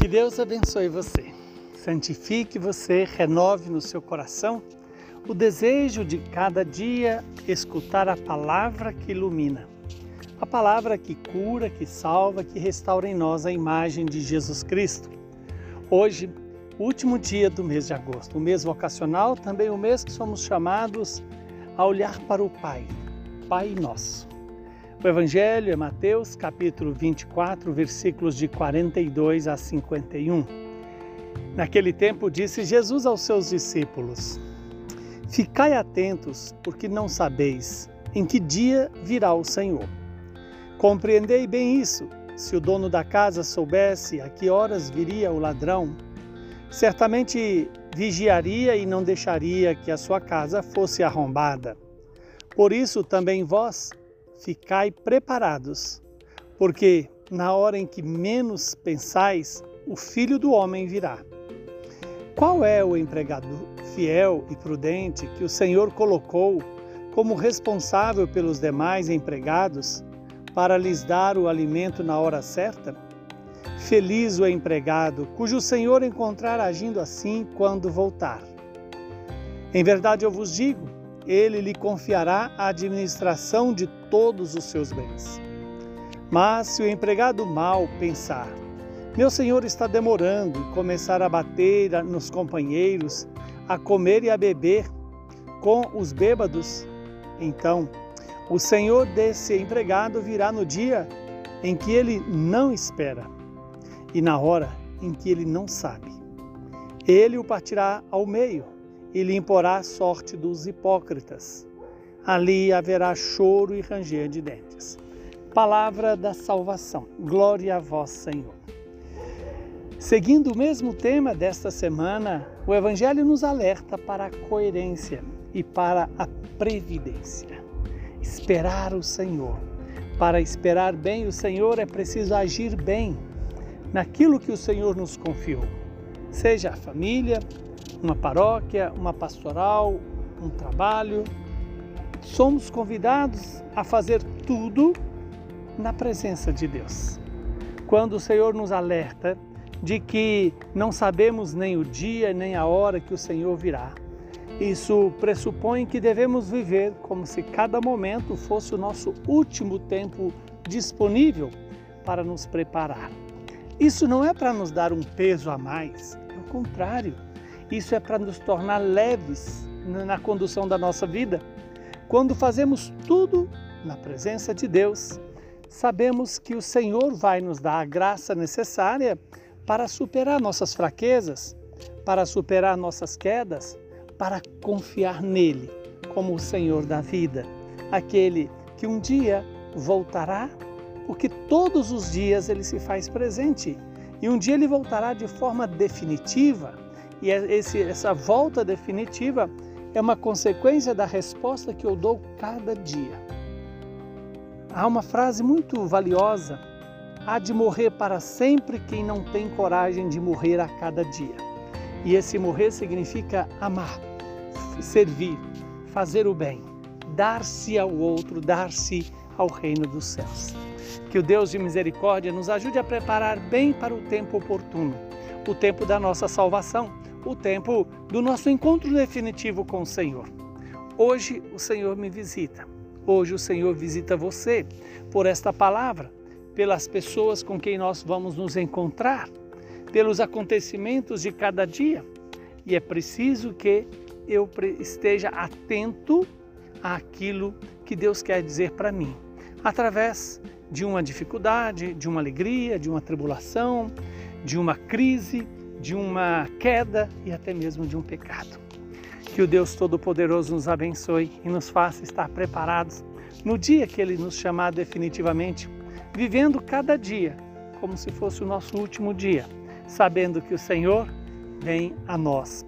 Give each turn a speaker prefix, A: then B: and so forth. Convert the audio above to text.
A: Que Deus abençoe você, santifique você, renove no seu coração o desejo de cada dia escutar a palavra que ilumina, a palavra que cura, que salva, que restaura em nós a imagem de Jesus Cristo. Hoje, último dia do mês de agosto, o mês vocacional, também o mês que somos chamados a olhar para o Pai, Pai Nosso. O Evangelho é Mateus, capítulo 24, versículos de 42 a 51. Naquele tempo disse Jesus aos seus discípulos: Ficai atentos, porque não sabeis em que dia virá o Senhor. Compreendei bem isso. Se o dono da casa soubesse a que horas viria o ladrão, certamente vigiaria e não deixaria que a sua casa fosse arrombada. Por isso também vós ficai preparados, porque na hora em que menos pensais, o filho do homem virá. Qual é o empregado fiel e prudente que o Senhor colocou como responsável pelos demais empregados para lhes dar o alimento na hora certa? Feliz o empregado cujo Senhor encontrar agindo assim quando voltar. Em verdade eu vos digo, ele lhe confiará a administração de todos os seus bens. Mas se o empregado mal pensar, meu senhor está demorando e começar a bater nos companheiros, a comer e a beber com os bêbados, então o senhor desse empregado virá no dia em que ele não espera e na hora em que ele não sabe. Ele o partirá ao meio e lhe imporá a sorte dos hipócritas. Ali haverá choro e ranger de dentes. Palavra da salvação. Glória a vós, Senhor. Seguindo o mesmo tema desta semana, o Evangelho nos alerta para a coerência e para a previdência. Esperar o Senhor. Para esperar bem o Senhor é preciso agir bem naquilo que o Senhor nos confiou, seja a família, uma paróquia, uma pastoral, um trabalho. Somos convidados a fazer tudo na presença de Deus. Quando o Senhor nos alerta de que não sabemos nem o dia nem a hora que o Senhor virá, isso pressupõe que devemos viver como se cada momento fosse o nosso último tempo disponível para nos preparar. Isso não é para nos dar um peso a mais, é o contrário isso é para nos tornar leves na condução da nossa vida. Quando fazemos tudo na presença de Deus, sabemos que o Senhor vai nos dar a graça necessária para superar nossas fraquezas, para superar nossas quedas, para confiar nele como o Senhor da vida, aquele que um dia voltará, porque todos os dias ele se faz presente e um dia ele voltará de forma definitiva e é esse, essa volta definitiva é uma consequência da resposta que eu dou cada dia. Há uma frase muito valiosa: há de morrer para sempre quem não tem coragem de morrer a cada dia. E esse morrer significa amar, servir, fazer o bem, dar-se ao outro, dar-se ao reino dos céus. Que o Deus de misericórdia nos ajude a preparar bem para o tempo oportuno, o tempo da nossa salvação o tempo do nosso encontro definitivo com o Senhor. Hoje o Senhor me visita. Hoje o Senhor visita você por esta palavra, pelas pessoas com quem nós vamos nos encontrar, pelos acontecimentos de cada dia. E é preciso que eu esteja atento àquilo que Deus quer dizer para mim, através de uma dificuldade, de uma alegria, de uma tribulação, de uma crise, de uma queda e até mesmo de um pecado. Que o Deus Todo-Poderoso nos abençoe e nos faça estar preparados no dia que Ele nos chamar definitivamente, vivendo cada dia como se fosse o nosso último dia, sabendo que o Senhor vem a nós.